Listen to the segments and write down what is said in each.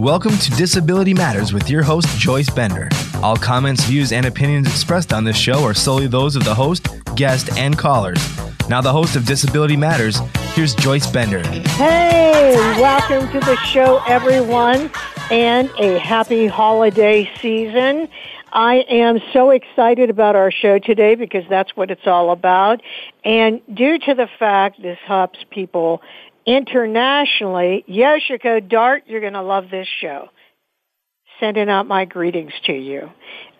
Welcome to Disability Matters with your host, Joyce Bender. All comments, views, and opinions expressed on this show are solely those of the host, guest, and callers. Now, the host of Disability Matters, here's Joyce Bender. Hey, welcome to the show, everyone, and a happy holiday season. I am so excited about our show today because that's what it's all about. And due to the fact this helps people internationally, Yoshiko Dart, you're going to love this show. Sending out my greetings to you.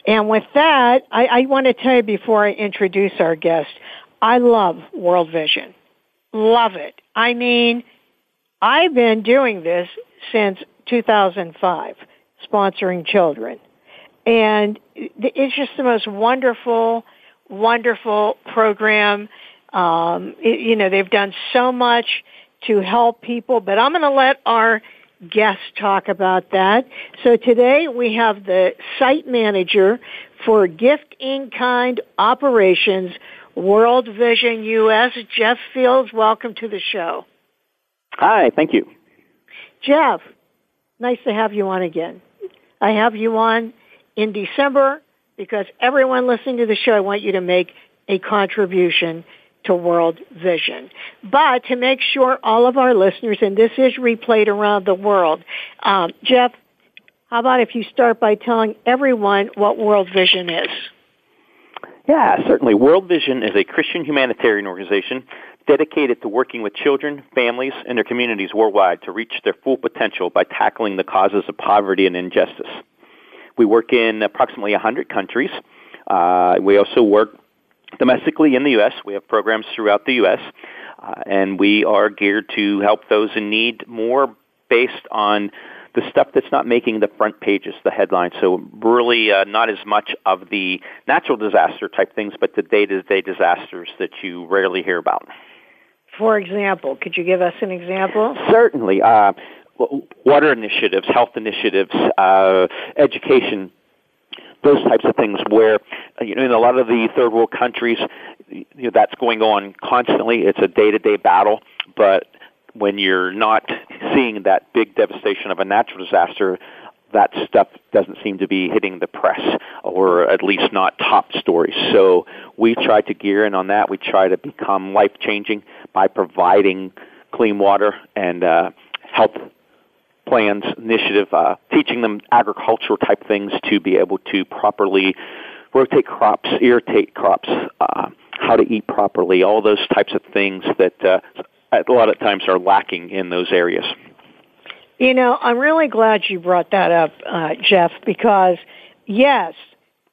And with that, I, I want to tell you before I introduce our guest, I love World Vision. Love it. I mean, I've been doing this since 2005, sponsoring children. And it's just the most wonderful, wonderful program. Um, it, you know, they've done so much to help people, but I'm going to let our guest talk about that. So today we have the site manager for Gift in Kind Operations, World Vision US, Jeff Fields. Welcome to the show. Hi, thank you. Jeff, nice to have you on again. I have you on in December because everyone listening to the show, I want you to make a contribution to World Vision. But to make sure all of our listeners, and this is replayed around the world, um, Jeff, how about if you start by telling everyone what World Vision is? Yeah, certainly. World Vision is a Christian humanitarian organization dedicated to working with children, families, and their communities worldwide to reach their full potential by tackling the causes of poverty and injustice. We work in approximately 100 countries. Uh, we also work domestically in the U.S. We have programs throughout the U.S. Uh, and we are geared to help those in need more based on the stuff that's not making the front pages, the headlines. So really uh, not as much of the natural disaster type things, but the day-to-day disasters that you rarely hear about. For example, could you give us an example? Certainly. Uh, water initiatives, health initiatives, uh, education those types of things where uh, you know in a lot of the third world countries you know, that's going on constantly. It's a day to day battle. But when you're not seeing that big devastation of a natural disaster that stuff doesn't seem to be hitting the press or at least not top stories. So we try to gear in on that. We try to become life changing by providing clean water and uh, health plans initiative, uh, teaching them agricultural type things to be able to properly rotate crops, irrigate crops, uh, how to eat properly, all those types of things that uh, a lot of times are lacking in those areas. You know, I'm really glad you brought that up, uh, Jeff, because yes,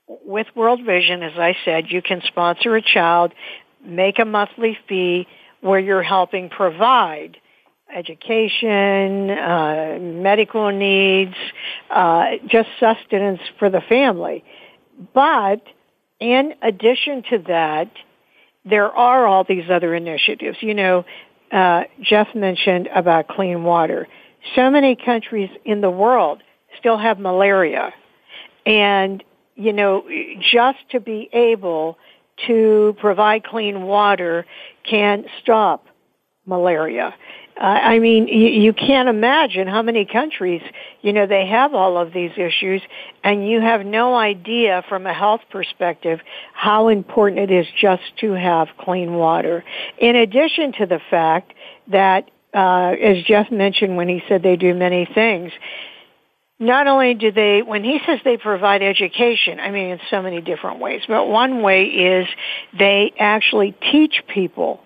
with World Vision, as I said, you can sponsor a child, make a monthly fee where you're helping provide education, uh, medical needs, uh, just sustenance for the family. But in addition to that, there are all these other initiatives. You know, uh, Jeff mentioned about clean water. So many countries in the world still have malaria. And, you know, just to be able to provide clean water can stop malaria. I mean, you, you can't imagine how many countries, you know, they have all of these issues, and you have no idea from a health perspective how important it is just to have clean water. In addition to the fact that, uh, as Jeff mentioned when he said they do many things, not only do they, when he says they provide education, I mean in so many different ways, but one way is they actually teach people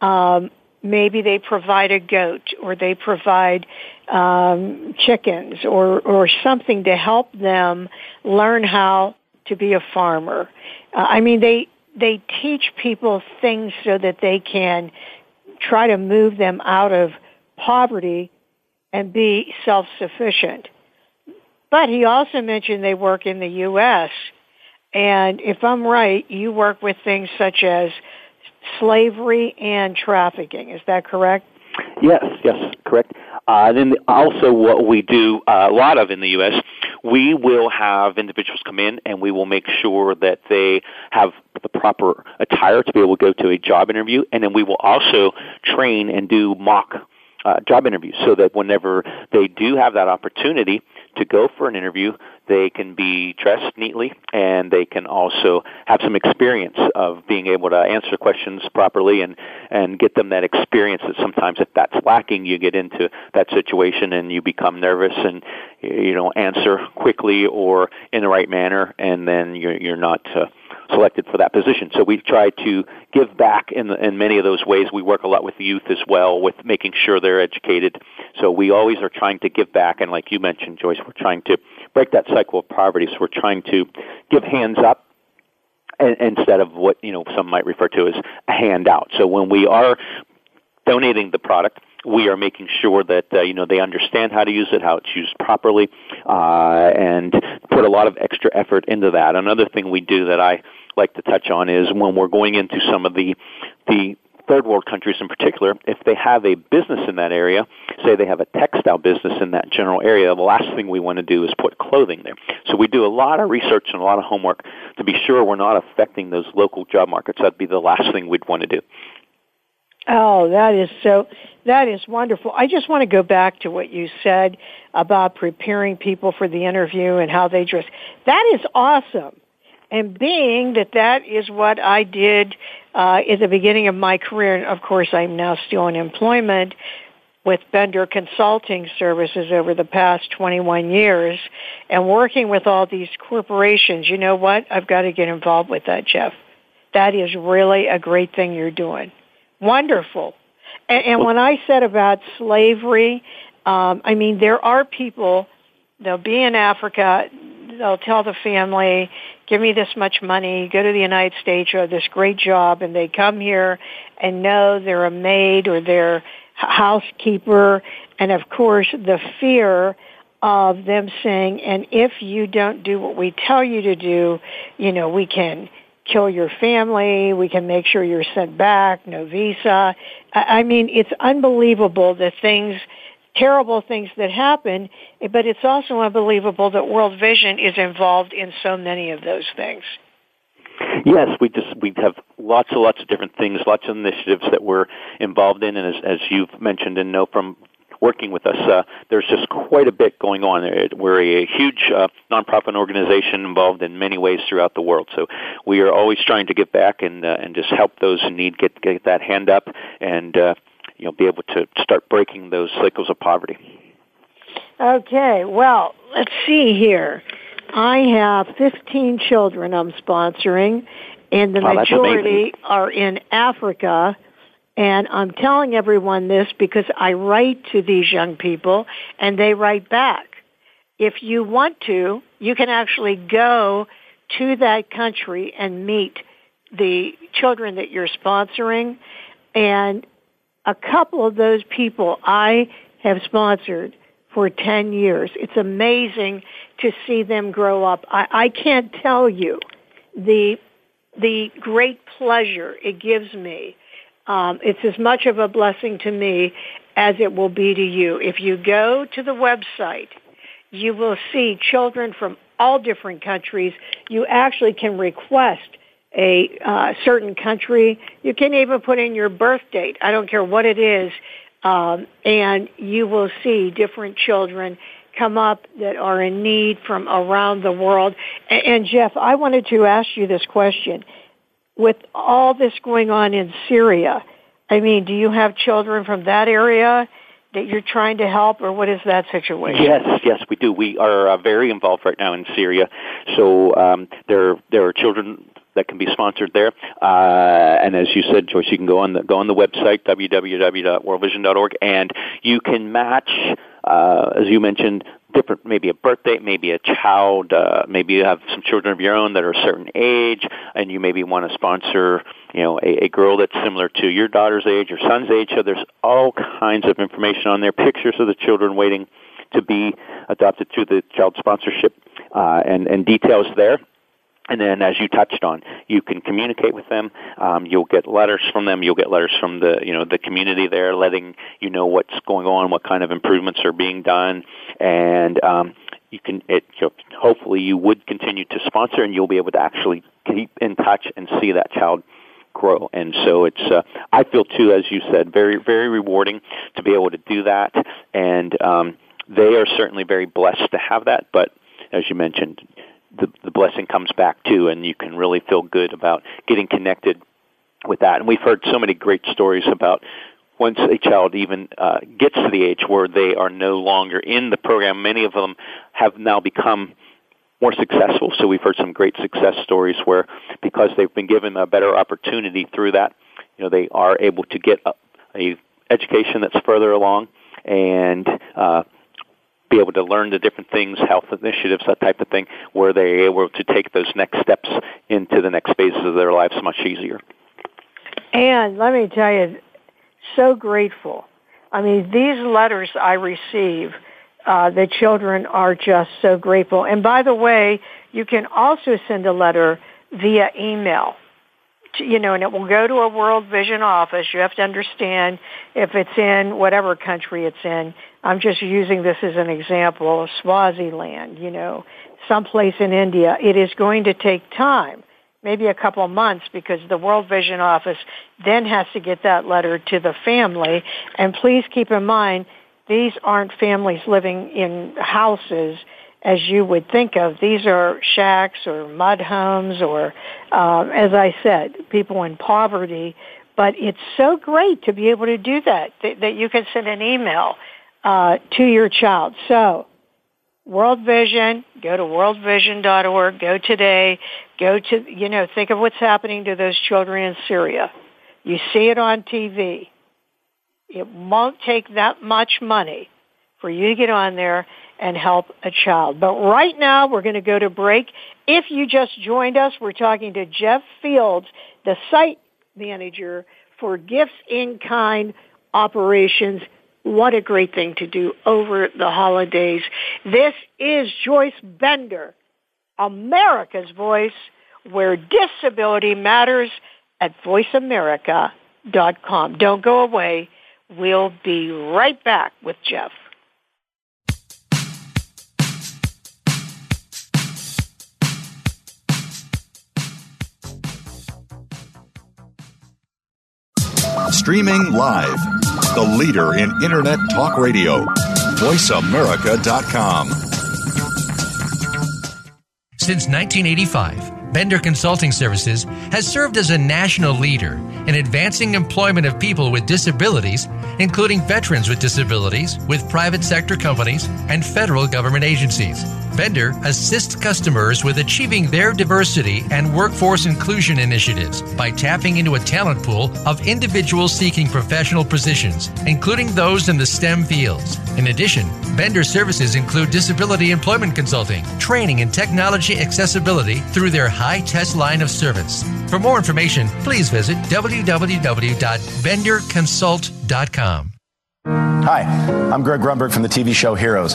um, maybe they provide a goat or they provide um, chickens or or something to help them learn how to be a farmer. Uh, I mean, they they teach people things so that they can try to move them out of poverty and be self-sufficient. But he also mentioned they work in the U.S. And if I'm right, you work with things such as slavery and trafficking. Is that correct? Yes, yes, correct. Uh, then also what we do uh, a lot of in the U.S., we will have individuals come in and we will make sure that they have the proper attire to be able to go to a job interview, and then we will also train and do mock uh, job interviews so that whenever they do have that opportunity to go for an interview, they can be dressed neatly and they can also have some experience of being able to answer questions properly and, and get them that experience that sometimes if that's lacking, you get into that situation and you become nervous and you don't answer quickly or in the right manner and then you're, you're not uh, selected for that position. So we try to give back in, in many of those ways. We work a lot with youth as well, with making sure they're educated. So we always are trying to give back, and like you mentioned, Joyce, we're trying to break that cycle of poverty. So we're trying to give hands up instead of what you know some might refer to as a handout. So when we are donating the product, we are making sure that uh, you know they understand how to use it, how it's used properly, uh, and put a lot of extra effort into that. Another thing we do that I like to touch on is when we're going into some of the the third world countries in particular, if they have a business in that area, say they have a textile business in that general area, the last thing we want to do is put clothing there. So we do a lot of research and a lot of homework to be sure we're not affecting those local job markets. That'd be the last thing we'd want to do. Oh, that is so, that is wonderful. I just want to go back to what you said about preparing people for the interview and how they dress. That is awesome. And being that that is what I did uh, the beginning of my career, and of course I'm now still in employment with Bender Consulting Services over the past 21 years and working with all these corporations, you know what? I've got to get involved with that, Jeff. That is really a great thing you're doing. Wonderful. And, and when I said about slavery, um, I mean, there are people, they'll be in Africa, they'll tell the family, give me this much money, go to the United States, have this great job, and they come here and know they're a maid or they're housekeeper, and of course the fear of them saying, and if you don't do what we tell you to do, you know, we can kill your family, we can make sure you're sent back, no visa. I mean, it's unbelievable the things terrible things that happen, but it's also unbelievable that World Vision is involved in so many of those things. Yes, we just we have lots and lots of different things, lots of initiatives that we're involved in, and as, as you've mentioned and know from working with us, uh, there's just quite a bit going on. We're a huge uh, nonprofit organization involved in many ways throughout the world. So we are always trying to give back and uh, and just help those in need get get that hand up and uh, you know be able to start breaking those cycles of poverty. Okay, well, let's see here. I have 15 children I'm sponsoring, and the wow, majority are in Africa. And I'm telling everyone this because I write to these young people and they write back. If you want to, you can actually go to that country and meet the children that you're sponsoring and a couple of those people I have sponsored for 10 years. It's amazing to see them grow up. I, I can't tell you the, the great pleasure it gives me. Um, it's as much of a blessing to me as it will be to you. If you go to the website, you will see children from all different countries. You actually can request a uh, certain country. You can even put in your birth date. I don't care what it is. Um, and you will see different children come up that are in need from around the world. And, and Jeff, I wanted to ask you this question. With all this going on in Syria, I mean, do you have children from that area that you're trying to help, or what is that situation? Yes, yes, we do. We are uh, very involved right now in Syria. So um, there, there are children that can be sponsored there. Uh, and as you said, Joyce, you can go on the go on the website www.worldvision.org, and you can match, uh, as you mentioned, different maybe a birthday, maybe a child, uh, maybe you have some children of your own that are a certain age, and you maybe want to sponsor, you know, a, a girl that's similar to your daughter's age or son's age. So there's all kinds of information on there, pictures of the children waiting to be adopted through the child sponsorship, uh, and and details there and then, as you touched on, you can communicate with them. Um, you'll get letters from them. You'll get letters from the you know the community there, letting you know what's going on, what kind of improvements are being done, and um, you can. It, you know, hopefully, you would continue to sponsor, and you'll be able to actually keep in touch and see that child grow. And so it's, uh, I feel too, as you said, very, very rewarding to be able to do that. And um, they are certainly very blessed to have that. But as you mentioned, the, the blessing comes back too, and you can really feel good about getting connected with that. And we've heard so many great stories about once a child even uh, gets to the age where they are no longer in the program, many of them have now become more successful. So we've heard some great success stories where because they've been given a better opportunity through that, you know, they are able to get a, a education that's further along and uh, be able to learn the different things, health initiatives, that type of thing, where they're able to take those next steps into the next phases of their lives much easier. And let me tell you, so grateful. I mean, these letters I receive uh, the children are just so grateful. And by the way, you can also send a letter via email. To, you know, and it will go to a World Vision office. You have to understand if it's in whatever country it's in. I'm just using this as an example, Swaziland, you know, someplace in India. It is going to take time, maybe a couple of months, because the World Vision office then has to get that letter to the family. And please keep in mind, these aren't families living in houses as you would think of. These are shacks or mud homes or, uh, as I said, people in poverty. But it's so great to be able to do that, that, that you can send an email uh, to your child. So, World Vision, go to worldvision.org, go today, go to, you know, think of what's happening to those children in Syria. You see it on TV. It won't take that much money for you to get on there and help a child. But right now, we're going to go to break. If you just joined us, we're talking to Jeff Fields, the site manager for Gifts in Kind operations. What a great thing to do over the holidays. This is Joyce Bender, America's Voice, where disability matters at voiceamerica.com. Don't go away. We'll be right back with Jeff. Streaming live, the leader in Internet talk radio, voiceamerica.com. Since 1985, Bender Consulting Services has served as a national leader in advancing employment of people with disabilities, including veterans with disabilities, with private sector companies and federal government agencies. Bender assists customers with achieving their diversity and workforce inclusion initiatives by tapping into a talent pool of individuals seeking professional positions, including those in the STEM fields. In addition, Bender services include disability employment consulting, training, and technology accessibility through their high test line of service. For more information, please visit www.benderconsult.com. Hi, I'm Greg Grunberg from the TV show Heroes.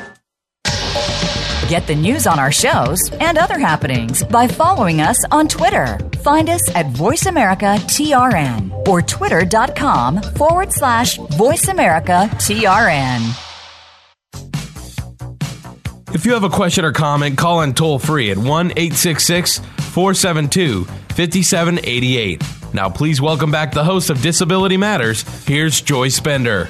Get the news on our shows and other happenings by following us on Twitter. Find us at VoiceAmericaTRN or twitter.com forward slash VoiceAmericaTRN. If you have a question or comment, call in toll free at 1 866 472 5788. Now, please welcome back the host of Disability Matters. Here's Joyce Bender.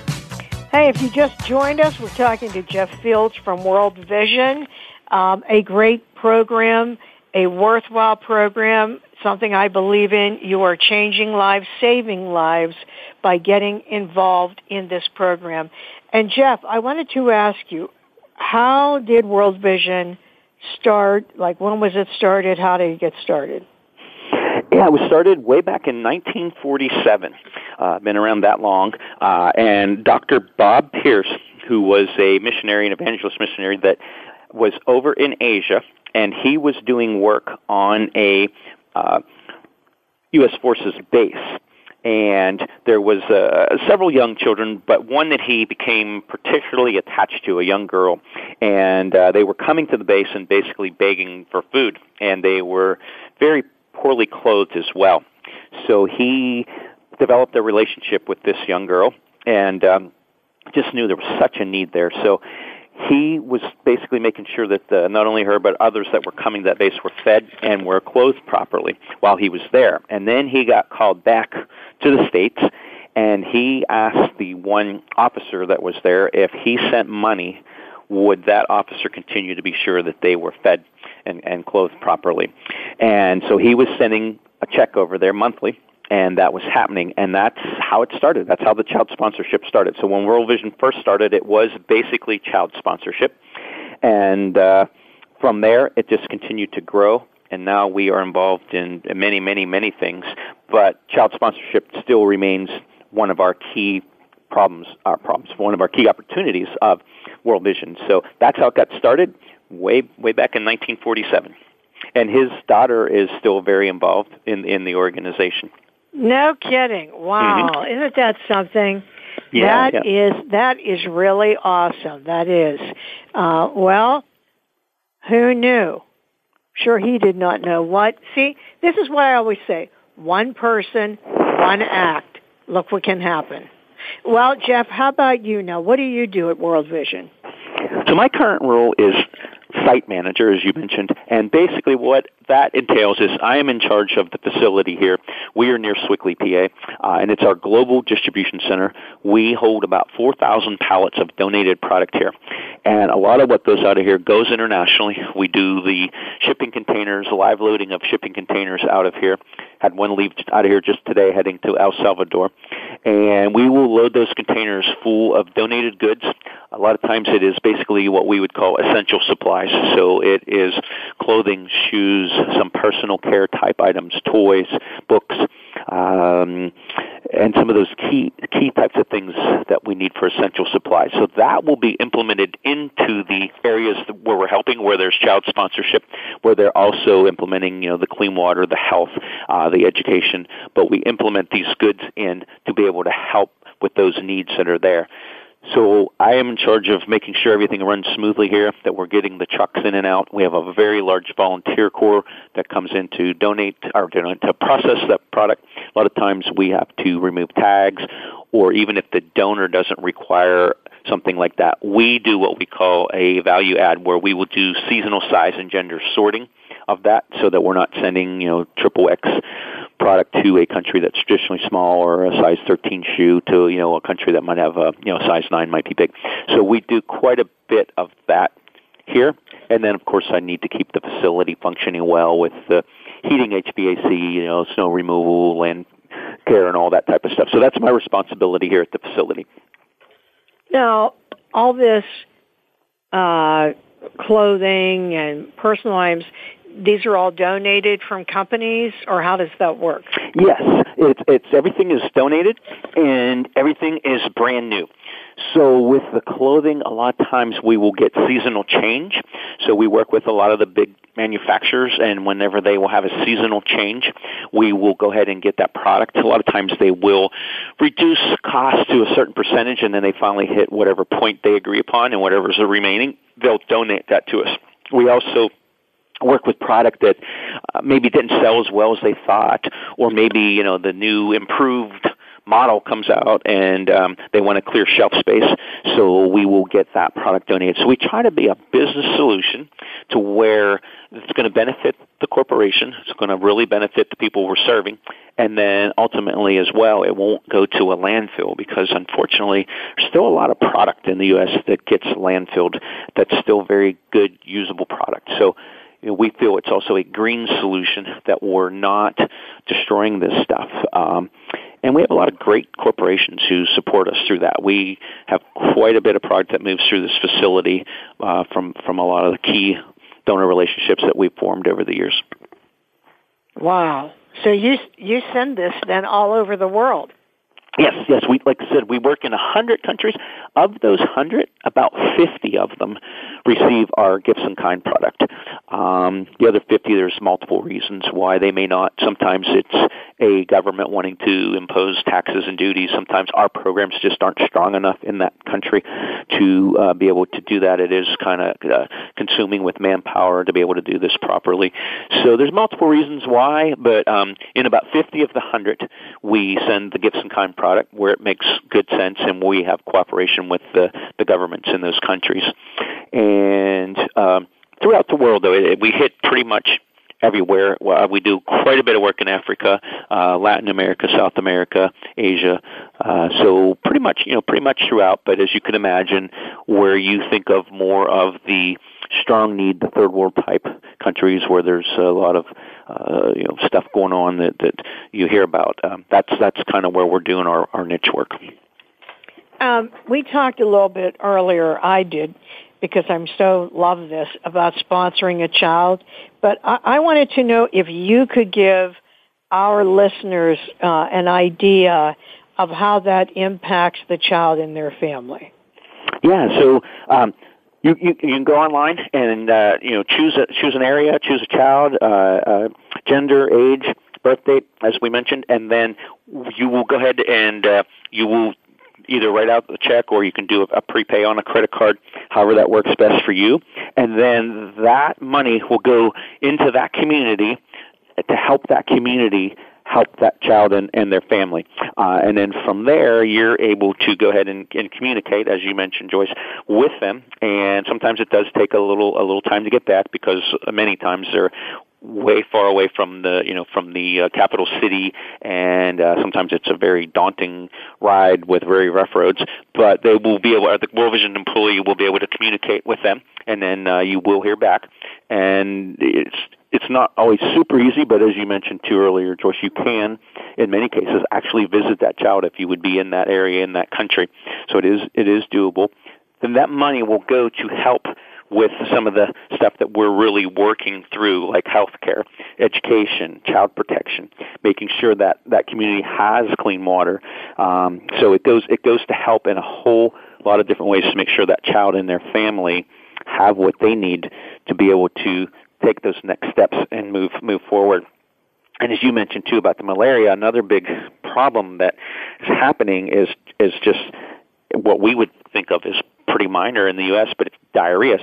Hey, if you just joined us, we're talking to Jeff Fields from World Vision um, a great program, a worthwhile program, something I believe in. You are changing lives, saving lives by getting involved in this program. And Jeff, I wanted to ask you, how did World Vision start? Like, when was it started? How did it get started? Yeah, it was started way back in 1947. Uh, been around that long. Uh, and Dr. Bob Pierce, who was a missionary, an evangelist missionary that was over in Asia, and he was doing work on a uh, U.S. Forces base. and there was uh, several young children, but one that he became particularly attached to, a young girl, and uh, they were coming to the base and basically begging for food, and they were very poorly clothed as well. So he developed a relationship with this young girl, and um, just knew there was such a need there. So he was basically making sure that uh, not only her but others that were coming to that base were fed and were clothed properly while he was there. And then he got called back to the states and he asked the one officer that was there if he sent money would that officer continue to be sure that they were fed and, and clothed properly. And so he was sending a check over there monthly and that was happening. And that's how it started. That's how the child sponsorship started. So when world vision first started it was basically child sponsorship. And uh, from there it just continued to grow. And now we are involved in many many many things. But child sponsorship still remains one of our key problems our problems one of our key opportunities of world vision. So that's how it got started way way back in 1947 and his daughter is still very involved in in the organization no kidding. Wow. Mm-hmm. Isn't that something? Yeah, that yeah. is that is really awesome. That is. Uh, well, who knew? Sure, he did not know what. See, this is what I always say: one person, one act. Look what can happen. Well, Jeff, how about you now? What do you do at World Vision? So my current role is site manager, as you mentioned. And basically what that entails is I am in charge of the facility here. We are near Sewickley, PA, uh, and it's our global distribution center. We hold about 4,000 pallets of donated product here. And a lot of what goes out of here goes internationally. We do the shipping containers, live loading of shipping containers out of here. Had one leave out of here just today heading to El Salvador. And we will load those containers full of donated goods. A lot of times it is basically what we would call essential supplies. So it is clothing, shoes, some personal care type items, toys, books, um, and some of those key key types of things that we need for essential supplies. So that will be implemented into the areas where we're helping, where there's child sponsorship, where they're also implementing, you know, the clean water, the health, uh, the education. But we implement these goods in to be able to help with those needs that are there. So I am in charge of making sure everything runs smoothly here, that we're getting the trucks in and out. We have a very large volunteer corps that comes in to donate or to process that product. A lot of times we have to remove tags or even if the donor doesn't require something like that, we do what we call a value add where we will do seasonal size and gender sorting of that so that we're not sending, you know, triple X product to a country that's traditionally small or a size 13 shoe to, you know, a country that might have a, you know, size 9 might be big. So we do quite a bit of that here. And then, of course, I need to keep the facility functioning well with the heating, HVAC, you know, snow removal, land care, and all that type of stuff. So that's my responsibility here at the facility. Now, all this uh, clothing and personal items, these are all donated from companies, or how does that work? Yes, it's, it's everything is donated, and everything is brand new. So with the clothing, a lot of times we will get seasonal change. So we work with a lot of the big manufacturers, and whenever they will have a seasonal change, we will go ahead and get that product. A lot of times they will reduce cost to a certain percentage, and then they finally hit whatever point they agree upon, and whatever's remaining, they'll donate that to us. We also work with product that uh, maybe didn't sell as well as they thought, or maybe you know the new improved model comes out and um, they want to clear shelf space, so we will get that product donated. So we try to be a business solution to where it's going to benefit the corporation, it's going to really benefit the people we're serving, and then ultimately as well, it won't go to a landfill because unfortunately, there's still a lot of product in the U.S. that gets landfilled that's still very good, usable product. So you know, we feel it's also a green solution that we're not destroying this stuff. Um, and we have a lot of great corporations who support us through that. We have quite a bit of product that moves through this facility uh, from from a lot of the key donor relationships that we've formed over the years. Wow! So you you send this then all over the world? Yes, yes. We like I said, we work in a hundred countries. Of those hundred, about fifty of them receive our gifts in kind product. Um, the other fifty, there's multiple reasons why they may not. Sometimes it's a government wanting to impose taxes and duties. Sometimes our programs just aren't strong enough in that country to uh, be able to do that. It is kind of uh, consuming with manpower to be able to do this properly. So there's multiple reasons why, but um, in about 50 of the 100, we send the gifts in kind product where it makes good sense and we have cooperation with the, the governments in those countries. And um, throughout the world, though, it, we hit pretty much everywhere. Well, we do quite a bit of work in Africa, uh, Latin America, South America, Asia. Uh, so pretty much, you know, pretty much throughout. But as you can imagine, where you think of more of the strong need, the third world type countries where there's a lot of uh, you know stuff going on that that you hear about. Um, that's that's kind of where we're doing our, our niche work. Um, we talked a little bit earlier. I did because I'm so love this about sponsoring a child. But I, I wanted to know if you could give our listeners uh, an idea of how that impacts the child and their family. Yeah. So. Um, you, you you can go online and uh, you know choose a choose an area, choose a child, uh, uh, gender, age, birth date, as we mentioned, and then you will go ahead and uh, you will either write out the check or you can do a prepay on a credit card, however that works best for you. And then that money will go into that community to help that community help that child and, and their family. Uh, and then from there, you're able to go ahead and, and communicate, as you mentioned, Joyce, with them. And sometimes it does take a little a little time to get back because many times they're way far away from the you know from the uh, capital city and uh, sometimes it's a very daunting ride with very rough roads but they will be able the world vision employee will be able to communicate with them and then uh, you will hear back. And it's it's not always super easy but as you mentioned too earlier Joyce you can in many cases actually visit that child if you would be in that area in that country. So it is it is doable. Then that money will go to help with some of the stuff that we're really working through, like healthcare, education, child protection, making sure that that community has clean water. Um, so it goes it goes to help in a whole lot of different ways to make sure that child and their family have what they need to be able to take those next steps and move move forward. And as you mentioned too about the malaria, another big problem that is happening is is just what we would think of as pretty minor in the U.S., but it's diarrhea.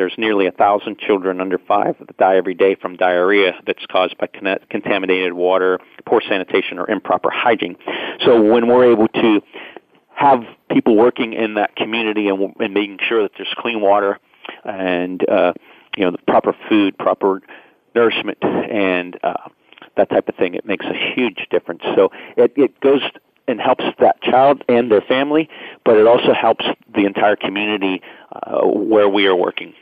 There's nearly a thousand children under five that die every day from diarrhea that's caused by con- contaminated water, poor sanitation, or improper hygiene. So when we're able to have people working in that community and, and making sure that there's clean water and uh, you know the proper food, proper nourishment, and uh, that type of thing, it makes a huge difference. So it, it goes and helps that child and their family, but it also helps the entire community uh, where we are working.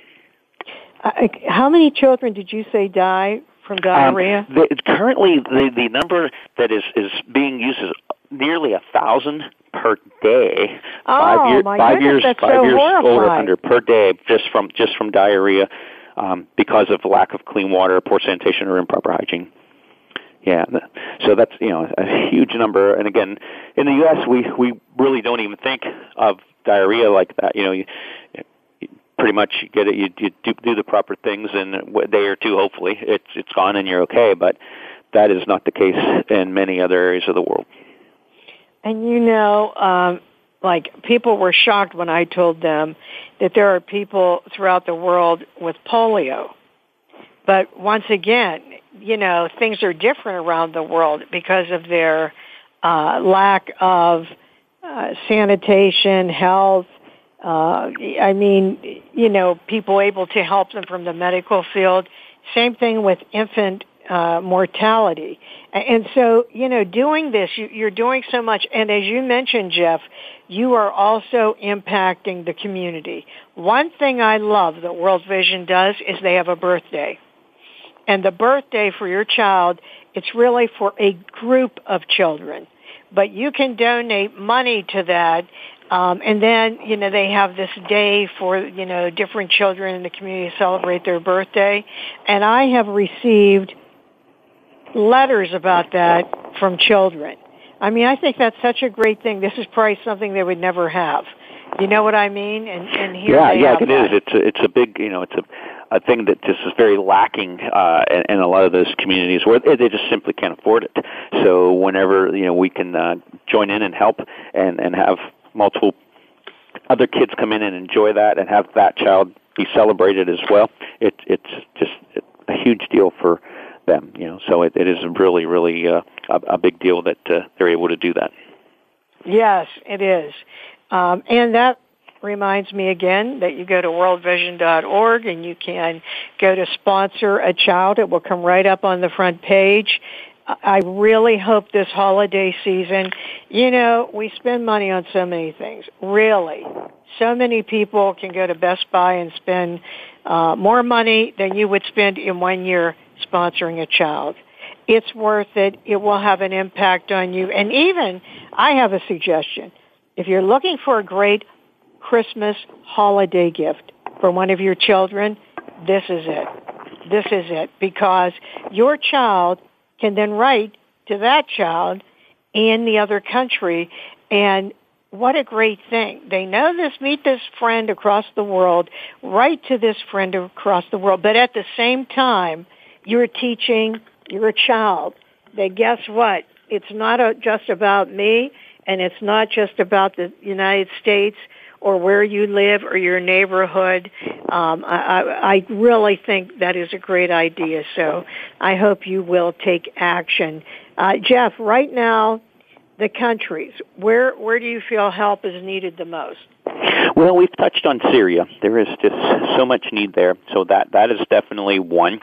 Uh, how many children did you say die from um, diarrhea? Um, the, currently, the the number that is is being used is nearly a thousand per day. Oh, five, year, my five goodness, years, that's five so years horrifying. old or under per day, just from just from diarrhea, um, because of lack of clean water, poor sanitation, or improper hygiene. Yeah, so that's you know a huge number. And again, in the U.S., we we really don't even think of diarrhea like that. You know, you pretty much you get it. You, you do, do the proper things, and a day or two, hopefully, it's it's gone and you're okay. But that is not the case in many other areas of the world. And you know, um, like people were shocked when I told them that there are people throughout the world with polio. But once again, you know, things are different around the world because of their uh, lack of uh, sanitation, health. Uh, I mean, you know, people able to help them from the medical field. Same thing with infant uh, mortality. And so, you know, doing this, you, you're doing so much. And as you mentioned, Jeff, you are also impacting the community. One thing I love that World Vision does is they have a birthday and the birthday for your child, it's really for a group of children. But you can donate money to that. Um, and then, you know, they have this day for, you know, different children in the community to celebrate their birthday. And I have received letters about that from children. I mean, I think that's such a great thing. This is probably something they would never have. You know what I mean? And, and here yeah, yeah, it that. is. It's a, it's a big, you know, it's a a thing that just is very lacking uh, in, in a lot of those communities where they just simply can't afford it. So whenever you know we can uh, join in and help and and have multiple other kids come in and enjoy that and have that child be celebrated as well, it, it's just a huge deal for them. You know, so it, it is really, really uh, a, a big deal that uh, they're able to do that. Yes, it is, um, and that reminds me again that you go to worldvision.org and you can go to sponsor a child. It will come right up on the front page. I really hope this holiday season, you know, we spend money on so many things. Really. So many people can go to Best Buy and spend uh, more money than you would spend in one year sponsoring a child. It's worth it. It will have an impact on you. And even, I have a suggestion. If you're looking for a great Christmas holiday gift for one of your children, this is it. This is it because your child can then write to that child in the other country and what a great thing. They know this, meet this friend across the world, write to this friend across the world, but at the same time, you're teaching your child that guess what? It's not a, just about me and it's not just about the United States or where you live or your neighborhood. Um, I, I really think that is a great idea. So I hope you will take action. Uh, Jeff, right now, the countries, where, where do you feel help is needed the most? Well, we've touched on Syria. There is just so much need there, so that that is definitely one.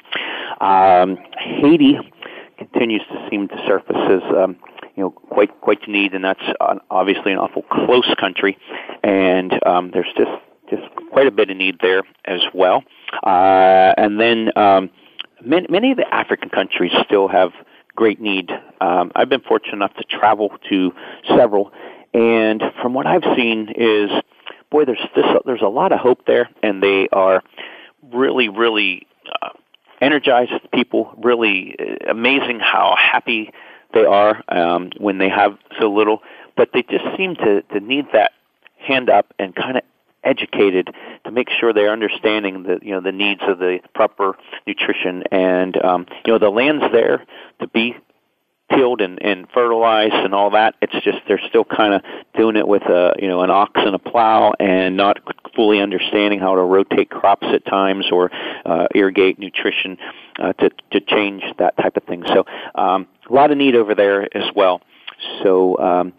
Um, Haiti continues to seem to surface as um, you know quite quite the need, and that's obviously an awful close country, and um, there's just just quite a bit of need there as well. Uh, and then um, many, many of the African countries still have great need. Um, I've been fortunate enough to travel to several, and from what I've seen is, boy, there's this, there's a lot of hope there, and they are really, really uh, energized people. Really uh, amazing how happy they are um, when they have so little, but they just seem to, to need that hand up and kind of educated to make sure they're understanding the you know the needs of the proper nutrition and um, you know the land's there to be tilled and, and fertilized and all that. It's just they're still kind of doing it with a you know an ox and a plow and not fully understanding how to rotate crops at times or uh, irrigate nutrition uh, to to change that type of thing. So um, a lot of need over there as well. So um,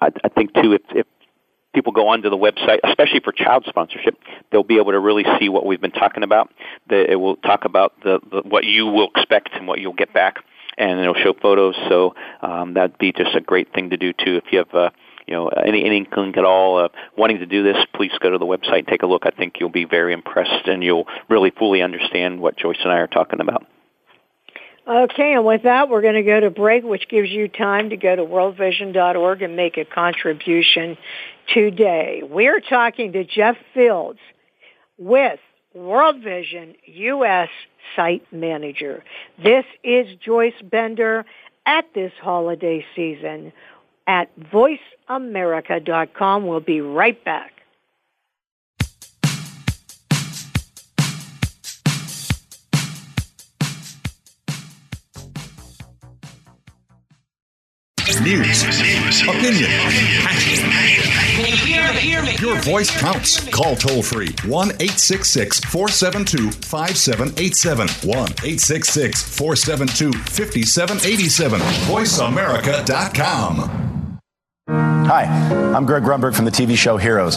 I, I think too, if, if people go onto the website, especially for child sponsorship, they'll be able to really see what we've been talking about. The, it will talk about the, the, what you will expect and what you'll get back, and it'll show photos. So um, that'd be just a great thing to do too. If you have uh, you know any any inkling at all uh, wanting to do this, please go to the website and take a look. I think you'll be very impressed, and you'll really fully understand what Joyce and I are talking about. Okay, and with that, we're going to go to break, which gives you time to go to worldvision.org and make a contribution today. We're talking to Jeff Fields with World Vision U.S. Site Manager. This is Joyce Bender at this holiday season at voiceamerica.com. We'll be right back. News, opinion, Your voice counts. Call toll free 1 866 472 5787. 1 866 472 5787. VoiceAmerica.com. Hi, I'm Greg Grunberg from the TV show Heroes.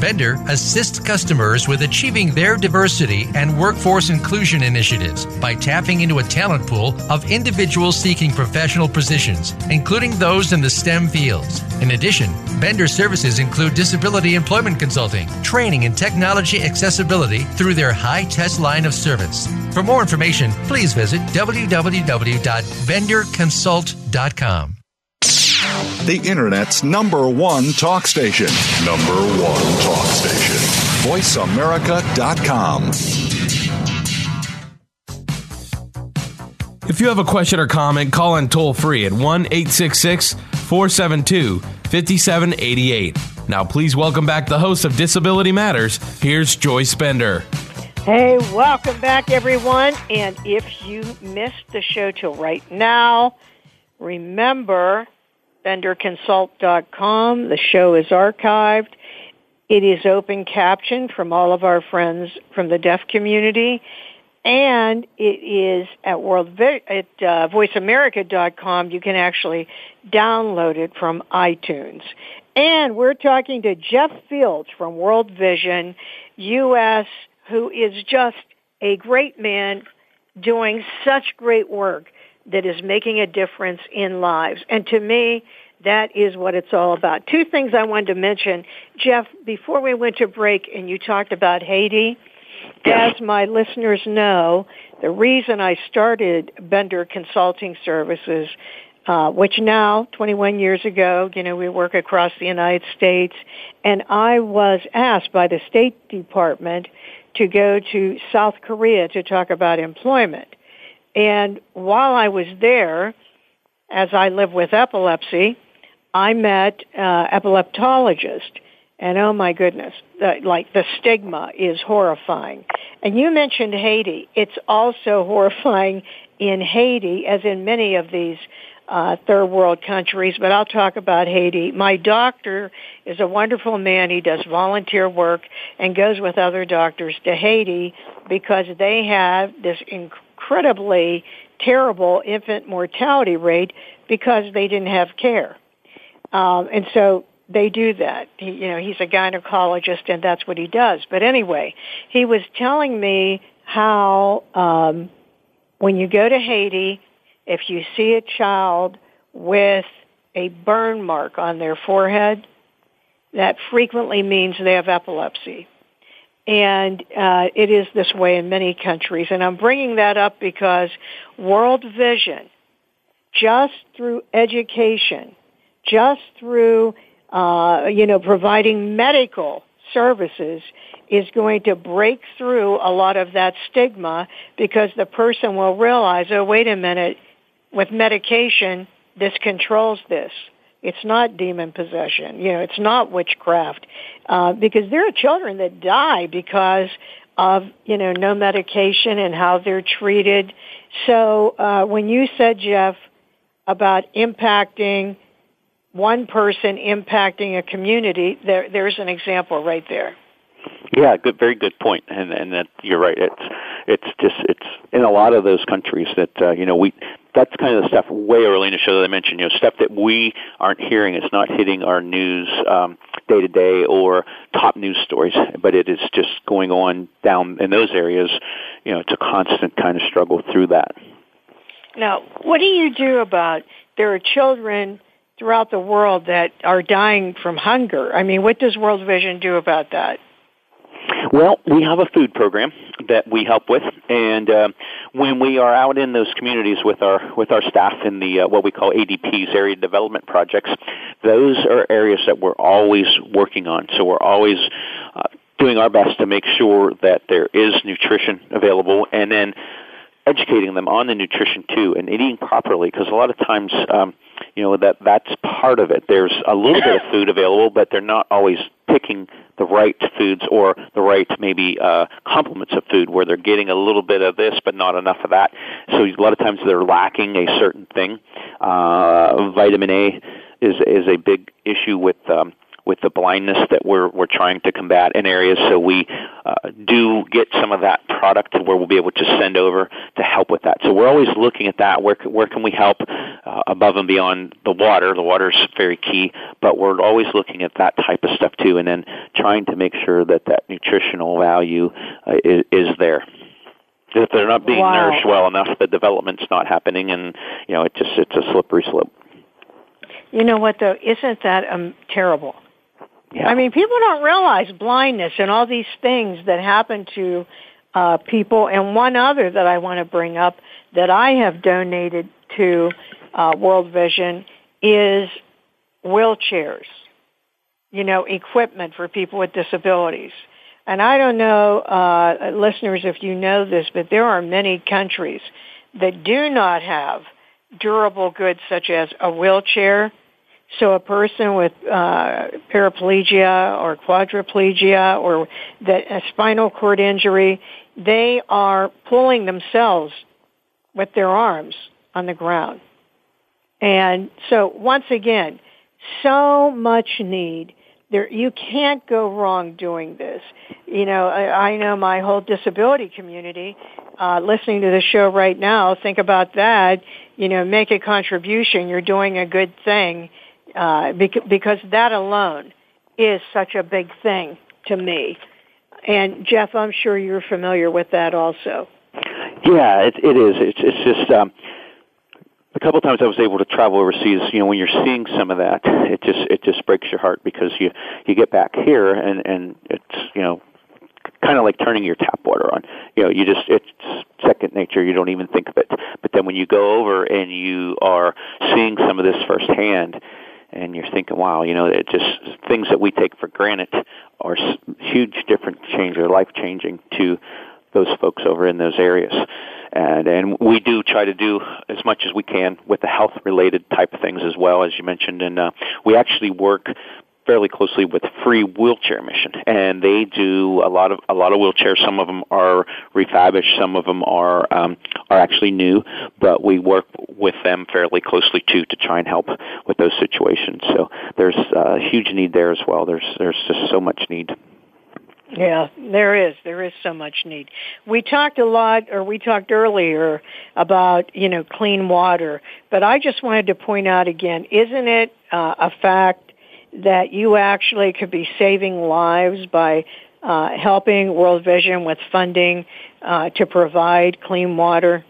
Bender assists customers with achieving their diversity and workforce inclusion initiatives by tapping into a talent pool of individuals seeking professional positions, including those in the STEM fields. In addition, Bender services include disability employment consulting, training, and technology accessibility through their high test line of service. For more information, please visit www.benderconsult.com. The Internet's number one talk station. Number one talk station. VoiceAmerica.com. If you have a question or comment, call in toll free at 1 866 472 5788. Now, please welcome back the host of Disability Matters. Here's Joyce Bender. Hey, welcome back, everyone. And if you missed the show till right now, remember benderconsult.com. The show is archived. It is open captioned from all of our friends from the deaf community. And it is at World at uh, VoiceAmerica.com. You can actually download it from iTunes. And we're talking to Jeff Fields from World Vision US, who is just a great man doing such great work that is making a difference in lives. And to me, that is what it's all about. Two things I wanted to mention. Jeff, before we went to break and you talked about Haiti, as my listeners know, the reason I started Bender Consulting Services, uh, which now, 21 years ago, you know, we work across the United States, and I was asked by the State Department to go to South Korea to talk about employment. And while I was there, as I live with epilepsy, I met uh, epileptologist, and oh my goodness, the, like the stigma is horrifying. And you mentioned Haiti; it's also horrifying in Haiti, as in many of these uh, third world countries. But I'll talk about Haiti. My doctor is a wonderful man. He does volunteer work and goes with other doctors to Haiti because they have this incredible incredibly terrible infant mortality rate because they didn't have care. Um, and so they do that. He, you know, he's a gynecologist and that's what he does. But anyway, he was telling me how um, when you go to Haiti, if you see a child with a burn mark on their forehead, that frequently means they have epilepsy. And uh, it is this way in many countries. And I'm bringing that up because World Vision, just through education, just through uh, you know providing medical services, is going to break through a lot of that stigma because the person will realize, oh, wait a minute, with medication, this controls this. It's not demon possession. You know, it's not witchcraft. Uh, because there are children that die because of, you know, no medication and how they're treated. So, uh, when you said, Jeff, about impacting one person impacting a community, there, there's an example right there. Yeah, good, very good point, and and that you're right. It's it's just it's in a lot of those countries that uh, you know we that's kind of the stuff way early in the show that I mentioned. You know, stuff that we aren't hearing. It's not hitting our news um, day to day or top news stories, but it is just going on down in those areas. You know, it's a constant kind of struggle through that. Now, what do you do about there are children throughout the world that are dying from hunger? I mean, what does World Vision do about that? Well, we have a food program that we help with, and uh, when we are out in those communities with our with our staff in the uh, what we call ADPs, area development projects, those are areas that we're always working on. So we're always uh, doing our best to make sure that there is nutrition available, and then educating them on the nutrition too and eating properly because a lot of times um you know that that's part of it there's a little bit of food available but they're not always picking the right foods or the right maybe uh, complements of food where they're getting a little bit of this but not enough of that. So a lot of times they're lacking a certain thing. Uh, vitamin A is is a big issue with um, with the blindness that we're we're trying to combat in areas. So we uh, do get some of that product to where we'll be able to send over to help with that. So we're always looking at that. Where where can we help uh, above and beyond the water? The water is very key, but we're always looking at that type of stuff too, and then trying to make sure that that nutritional value uh, is, is there if they're not being wow. nourished well enough, the development's not happening, and you know it just it's a slippery slope. You know what though? Isn't that um, terrible? Yeah. I mean, people don't realize blindness and all these things that happen to uh, people. And one other that I want to bring up that I have donated to uh, World Vision is wheelchairs. You know, equipment for people with disabilities. And I don't know, uh, listeners, if you know this, but there are many countries that do not have durable goods such as a wheelchair. So a person with uh, paraplegia or quadriplegia or a spinal cord injury, they are pulling themselves with their arms on the ground. And so once again, so much need there you can't go wrong doing this. You know, I, I know my whole disability community uh, listening to the show right now. Think about that. You know, make a contribution. You're doing a good thing uh, because that alone is such a big thing to me. And Jeff, I'm sure you're familiar with that also. Yeah, it, it is. It's, it's just um, a couple times I was able to travel overseas. You know, when you're seeing some of that, it just it just breaks your heart because you you get back here and and it's you know kind of like turning your tap water on. You know, you just it's second nature. You don't even think of it. But then when you go over and you are seeing some of this firsthand, and you're thinking, wow, you know, it just things that we take for granted are huge different change or life changing to those folks over in those areas and and we do try to do as much as we can with the health related type of things as well as you mentioned and uh, we actually work fairly closely with Free Wheelchair Mission, and they do a lot of a lot of wheelchairs. Some of them are refurbished, some of them are um, are actually new, but we work with them fairly closely too to try and help with those situations. So there's a huge need there as well. There's there's just so much need. Yeah, there is. There is so much need. We talked a lot, or we talked earlier about, you know, clean water, but I just wanted to point out again, isn't it uh, a fact that you actually could be saving lives by uh, helping World Vision with funding uh, to provide clean water?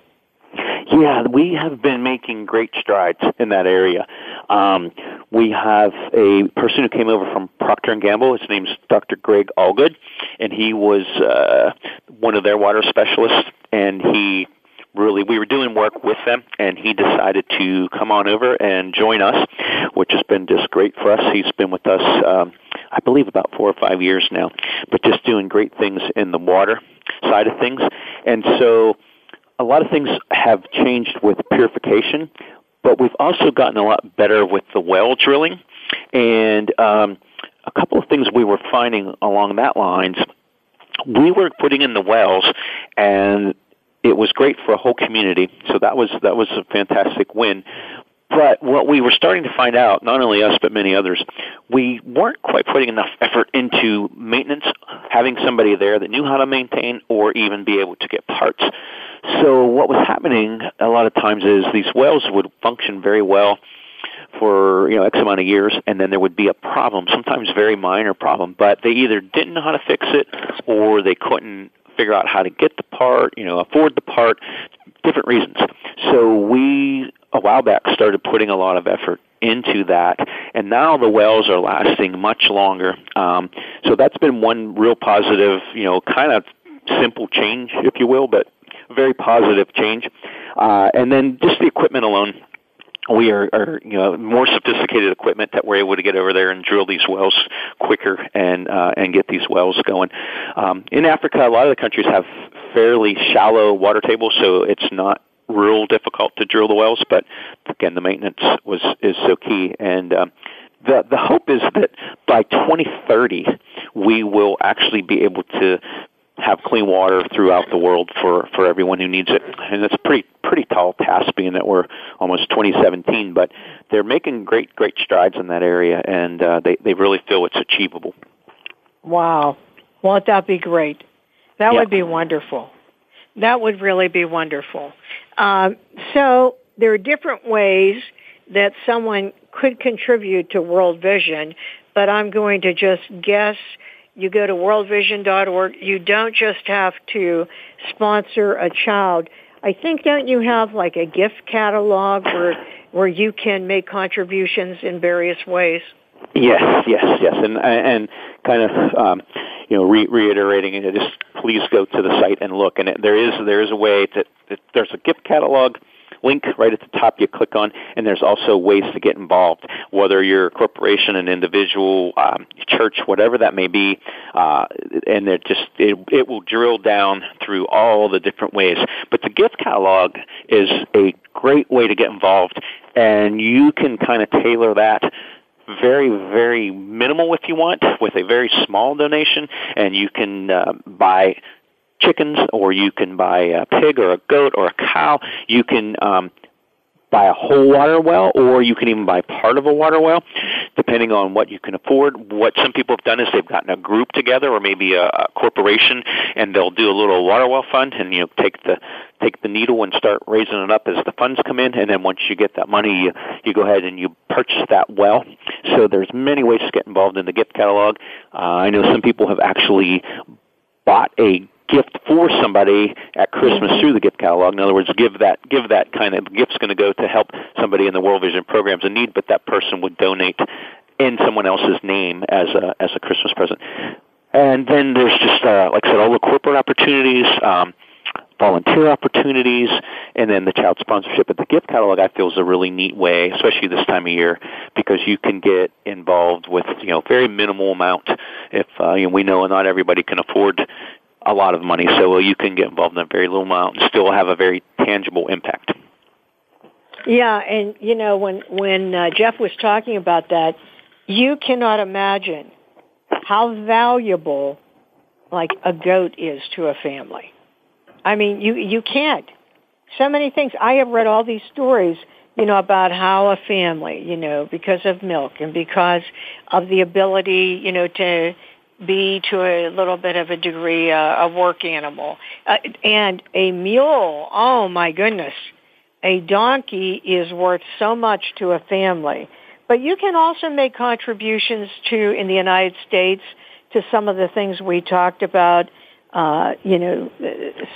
Yeah, we have been making great strides in that area. Um, we have a person who came over from Procter and Gamble. His name's Dr. Greg Allgood, and he was uh, one of their water specialists. And he really, we were doing work with them, and he decided to come on over and join us, which has been just great for us. He's been with us, um, I believe, about four or five years now, but just doing great things in the water side of things. And so a lot of things have changed with purification, but we've also gotten a lot better with the well drilling. And um, a couple of things we were finding along that lines, we were putting in the wells, and it was great for a whole community. So that was that was a fantastic win. But what we were starting to find out, not only us but many others, we weren't quite putting enough effort into maintenance, having somebody there that knew how to maintain or even be able to get parts. So what was happening a lot of times is these wells would function very well for you know X amount of years, and then there would be a problem, sometimes very minor problem, but they either didn't know how to fix it or they couldn't figure out how to get the part, you know, afford the part, different reasons. So we a while back started putting a lot of effort into that, and now the wells are lasting much longer. Um, so that's been one real positive, you know, kind of simple change, if you will, but very positive change. Uh, and then just the equipment alone we are, are you know more sophisticated equipment that we're able to get over there and drill these wells quicker and uh, and get these wells going. Um, in Africa, a lot of the countries have fairly shallow water tables, so it's not real difficult to drill the wells. But again, the maintenance was is so key, and um, the the hope is that by 2030 we will actually be able to have clean water throughout the world for for everyone who needs it. And it's a pretty pretty tall task, being that we're almost 2017. But they're making great great strides in that area, and uh, they they really feel it's achievable. Wow, won't that be great? That would be wonderful. That would really be wonderful. Um, so there are different ways that someone could contribute to World Vision, but I'm going to just guess you go to worldvision.org. You don't just have to sponsor a child. I think don't you have like a gift catalog where where you can make contributions in various ways? Yes, yes, yes, and and kind of um, you know re- reiterating it. Just please go to the site and look. And there is there is a way that there's a gift catalog link right at the top you click on, and there's also ways to get involved, whether you're a corporation, an individual, um, church, whatever that may be, uh, and it just it, it will drill down through all the different ways. But the gift catalog is a great way to get involved, and you can kind of tailor that very, very minimal if you want, with a very small donation, and you can uh, buy chickens, or you can buy a pig or a goat or a cow. You can um, buy a whole water well, or you can even buy part of a water well, depending on what you can afford. What some people have done is they've gotten a group together, or maybe a, a corporation, and they'll do a little water well fund, and you know take the take the needle and start raising it up as the funds come in, and then once you get that money, you you go ahead and you purchase that well. So there's many ways to get involved in the gift catalog. Uh, I know some people have actually bought a gift for somebody at Christmas through the gift catalog. In other words, give that give that kind of gift's going to go to help somebody in the World Vision programs in need, but that person would donate in someone else's name as a as a Christmas present. And then there's just uh, like I said, all the corporate opportunities. Um, volunteer opportunities, and then the child sponsorship. But the gift catalog, I feel, is a really neat way, especially this time of year, because you can get involved with you know very minimal amount. If uh, you know, we know not everybody can afford a lot of money, so you can get involved in a very little amount and still have a very tangible impact. Yeah, and you know when when uh, Jeff was talking about that, you cannot imagine how valuable like a goat is to a family. I mean, you you can't. So many things. I have read all these stories, you know, about how a family, you know, because of milk and because of the ability, you know, to be to a little bit of a degree uh, a work animal. Uh, and a mule, oh my goodness, a donkey is worth so much to a family. But you can also make contributions to, in the United States, to some of the things we talked about, uh, you know,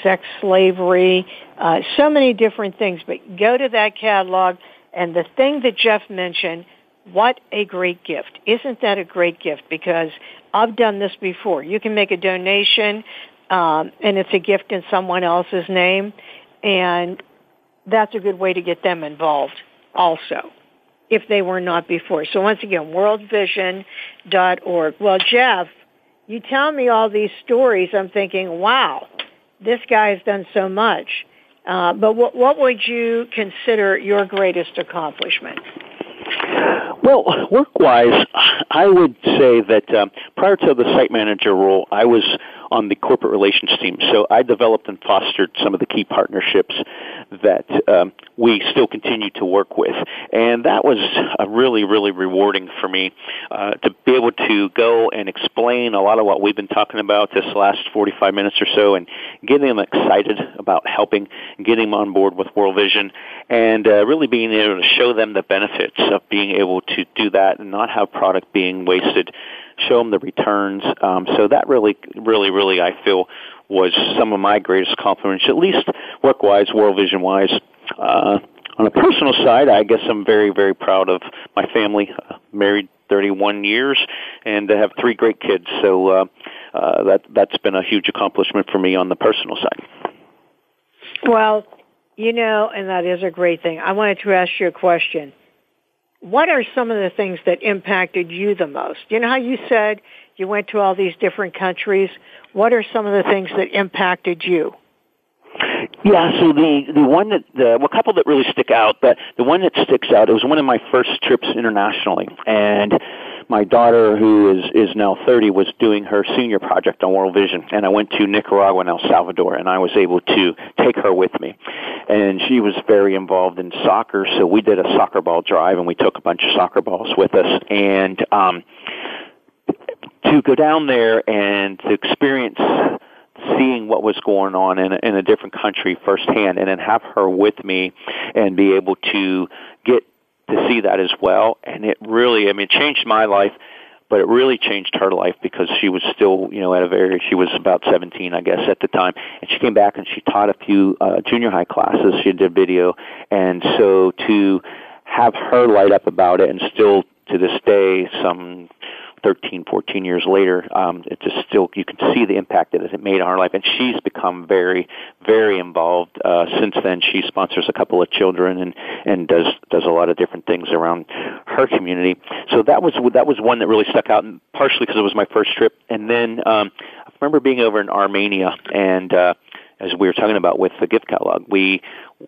sex slavery, uh, so many different things. But go to that catalog, and the thing that Jeff mentioned, what a great gift. Isn't that a great gift? Because I've done this before. You can make a donation, um, and it's a gift in someone else's name, and that's a good way to get them involved also, if they were not before. So once again, worldvision.org. Well, Jeff, you tell me all these stories, I'm thinking, wow, this guy has done so much. Uh, but what, what would you consider your greatest accomplishment? Well, work-wise, I would say that um, prior to the site manager role, I was on the corporate relations team. So I developed and fostered some of the key partnerships that um, we still continue to work with, and that was really, really rewarding for me uh, to be able to go and explain a lot of what we've been talking about this last 45 minutes or so, and getting them excited about helping, getting them on board with World Vision, and uh, really being able to show them the benefits of being able to do that and not have product being wasted show them the returns. Um, so that really, really, really, I feel was some of my greatest accomplishments, at least work-wise, World Vision-wise. Uh, on a personal side, I guess I'm very, very proud of my family. Uh, married 31 years and have three great kids. So uh, uh, that that's been a huge accomplishment for me on the personal side. Well, you know, and that is a great thing. I wanted to ask you a question what are some of the things that impacted you the most? You know how you said you went to all these different countries? What are some of the things that impacted you? Yeah, so the the one that the well, a couple that really stick out, but the one that sticks out it was one of my first trips internationally, and my daughter, who is is now 30, was doing her senior project on World Vision, and I went to Nicaragua and El Salvador, and I was able to take her with me, and she was very involved in soccer, so we did a soccer ball drive, and we took a bunch of soccer balls with us, and um, to go down there and to experience seeing what was going on in a, in a different country firsthand and then have her with me and be able to get to see that as well. And it really, I mean, it changed my life, but it really changed her life because she was still, you know, at a very, she was about 17, I guess, at the time. And she came back and she taught a few uh, junior high classes. She did video. And so to have her light up about it and still to this day, some 13, 14 years later, um, it just still you can see the impact that it made on her life, and she's become very, very involved uh, since then. She sponsors a couple of children and and does does a lot of different things around her community. So that was that was one that really stuck out, and partially because it was my first trip, and then um, I remember being over in Armenia and. Uh, as we were talking about with the gift catalog, we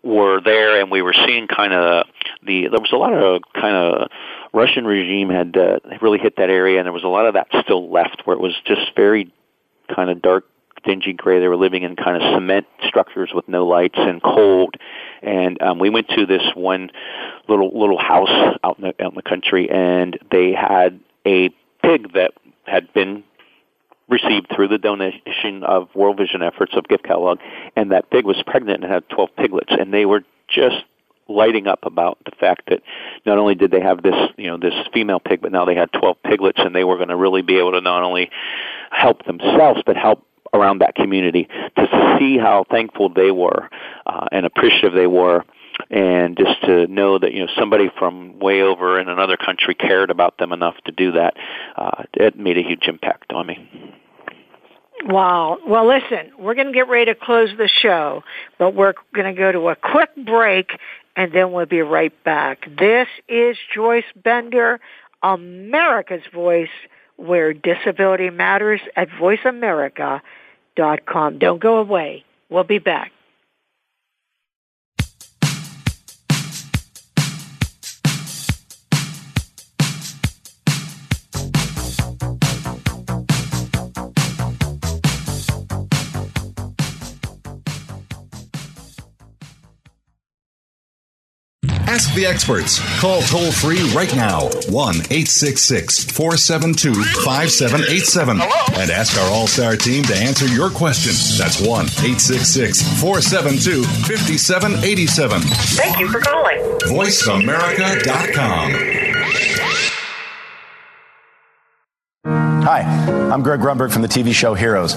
were there and we were seeing kind of the there was a lot of kind of Russian regime had uh, really hit that area, and there was a lot of that still left, where it was just very kind of dark, dingy gray. They were living in kind of cement structures with no lights and cold. And um, we went to this one little little house out in the, out in the country, and they had a pig that had been received through the donation of World Vision efforts of Gift Catalog, and that pig was pregnant and had 12 piglets, and they were just lighting up about the fact that not only did they have this, you know, this female pig, but now they had 12 piglets, and they were going to really be able to not only help themselves, but help around that community to see how thankful they were uh, and appreciative they were and just to know that you know somebody from way over in another country cared about them enough to do that uh, it made a huge impact on me Wow. Well, listen, we're going to get ready to close the show, but we're going to go to a quick break and then we'll be right back. This is Joyce Bender, America's Voice, where disability matters at voiceamerica.com. Don't go away. We'll be back. Ask the experts. Call toll free right now 1 866 472 5787 and ask our All Star team to answer your question. That's 1 866 472 5787. Thank you for calling. VoiceAmerica.com. Hi, I'm Greg Grunberg from the TV show Heroes.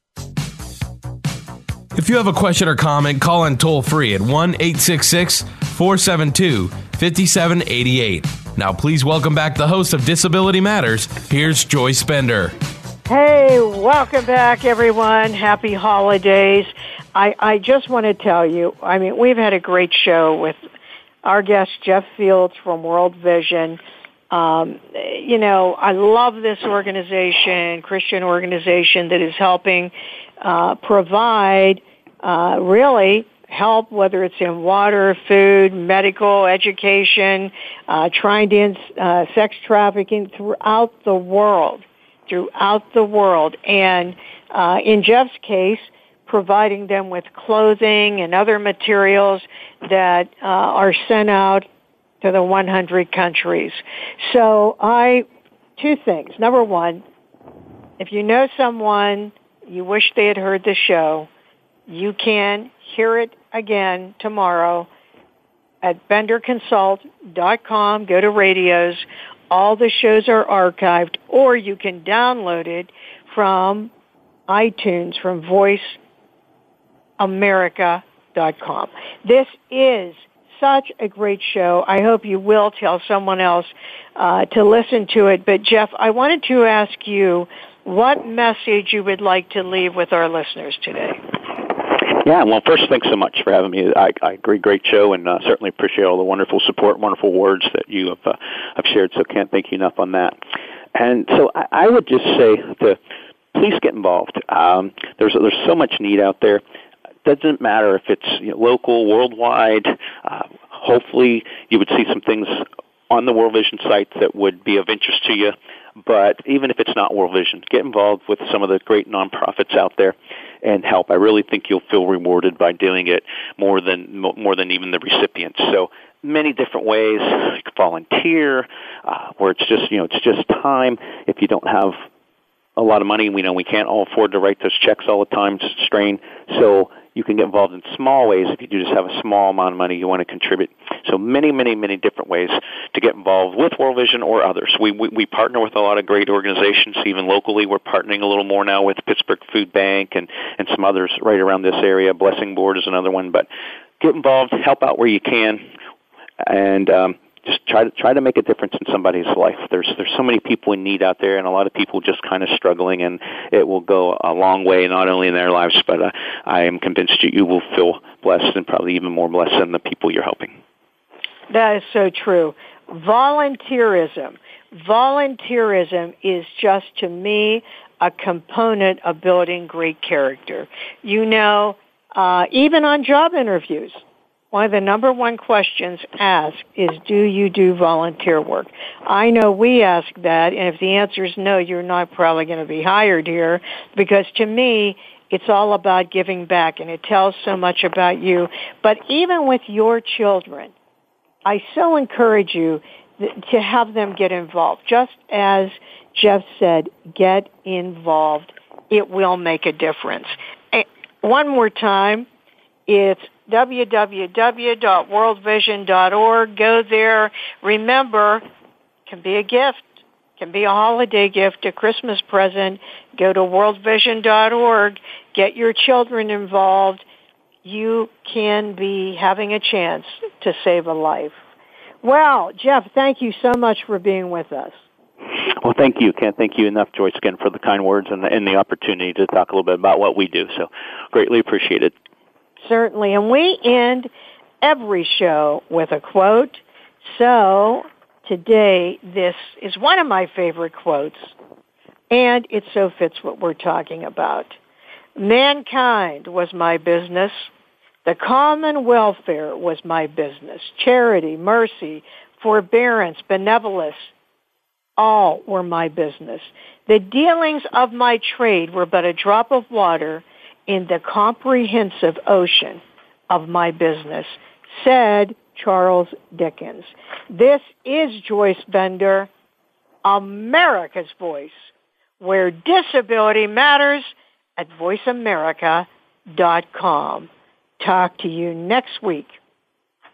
If you have a question or comment, call in toll free at 1 866 472 5788. Now, please welcome back the host of Disability Matters. Here's Joyce Bender. Hey, welcome back, everyone. Happy holidays. I, I just want to tell you, I mean, we've had a great show with our guest, Jeff Fields from World Vision. Um, you know, I love this organization, Christian organization that is helping uh, provide uh, really help, whether it's in water, food, medical, education, uh, trying to end uh, sex trafficking throughout the world, throughout the world. And uh, in Jeff's case, providing them with clothing and other materials that uh, are sent out to the 100 countries. So I, two things. Number one, if you know someone you wish they had heard the show, you can hear it again tomorrow at benderconsult.com. Go to radios. All the shows are archived, or you can download it from iTunes from voiceamerica.com. This is such a great show. I hope you will tell someone else uh, to listen to it. But Jeff, I wanted to ask you what message you would like to leave with our listeners today. Yeah, well, first, thanks so much for having me. I, I agree, great show, and uh, certainly appreciate all the wonderful support, wonderful words that you have, uh, have shared. So, can't thank you enough on that. And so, I, I would just say to please get involved. Um, there's there's so much need out there. It doesn't matter if it's you know, local, worldwide. Uh, hopefully, you would see some things on the World Vision site that would be of interest to you. But even if it's not World Vision, get involved with some of the great nonprofits out there and help. I really think you'll feel rewarded by doing it more than more than even the recipients. So many different ways. You can volunteer, uh, where it's just you know it's just time. If you don't have a lot of money, we know we can't all afford to write those checks all the time. It's strain. So you can get involved in small ways if you do just have a small amount of money you want to contribute. So many, many, many different ways to get involved with World Vision or others. We, we, we partner with a lot of great organizations, even locally. We're partnering a little more now with Pittsburgh Food Bank and, and some others right around this area. Blessing Board is another one. But get involved, help out where you can, and um, just try to try to make a difference in somebody's life. There's there's so many people in need out there, and a lot of people just kind of struggling, and it will go a long way, not only in their lives, but uh, I am convinced that you will feel blessed, and probably even more blessed than the people you're helping. That is so true. Volunteerism. Volunteerism is just to me a component of building great character. You know, uh, even on job interviews, one of the number one questions asked is, do you do volunteer work? I know we ask that, and if the answer is no, you're not probably going to be hired here, because to me, it's all about giving back, and it tells so much about you. But even with your children, I so encourage you to have them get involved. Just as Jeff said, get involved. It will make a difference. One more time, it's www.worldvision.org. Go there. Remember, can be a gift, can be a holiday gift, a Christmas present. Go to worldvision.org. Get your children involved. You can be having a chance to save a life. Well, Jeff, thank you so much for being with us. Well, thank you. Can't thank you enough, Joyce, again, for the kind words and the, and the opportunity to talk a little bit about what we do. So greatly appreciated. Certainly. And we end every show with a quote. So today, this is one of my favorite quotes, and it so fits what we're talking about. Mankind was my business. The common welfare was my business. Charity, mercy, forbearance, benevolence, all were my business. The dealings of my trade were but a drop of water in the comprehensive ocean of my business, said Charles Dickens. This is Joyce Bender, America's Voice, where disability matters at voiceamerica.com. Talk to you next week.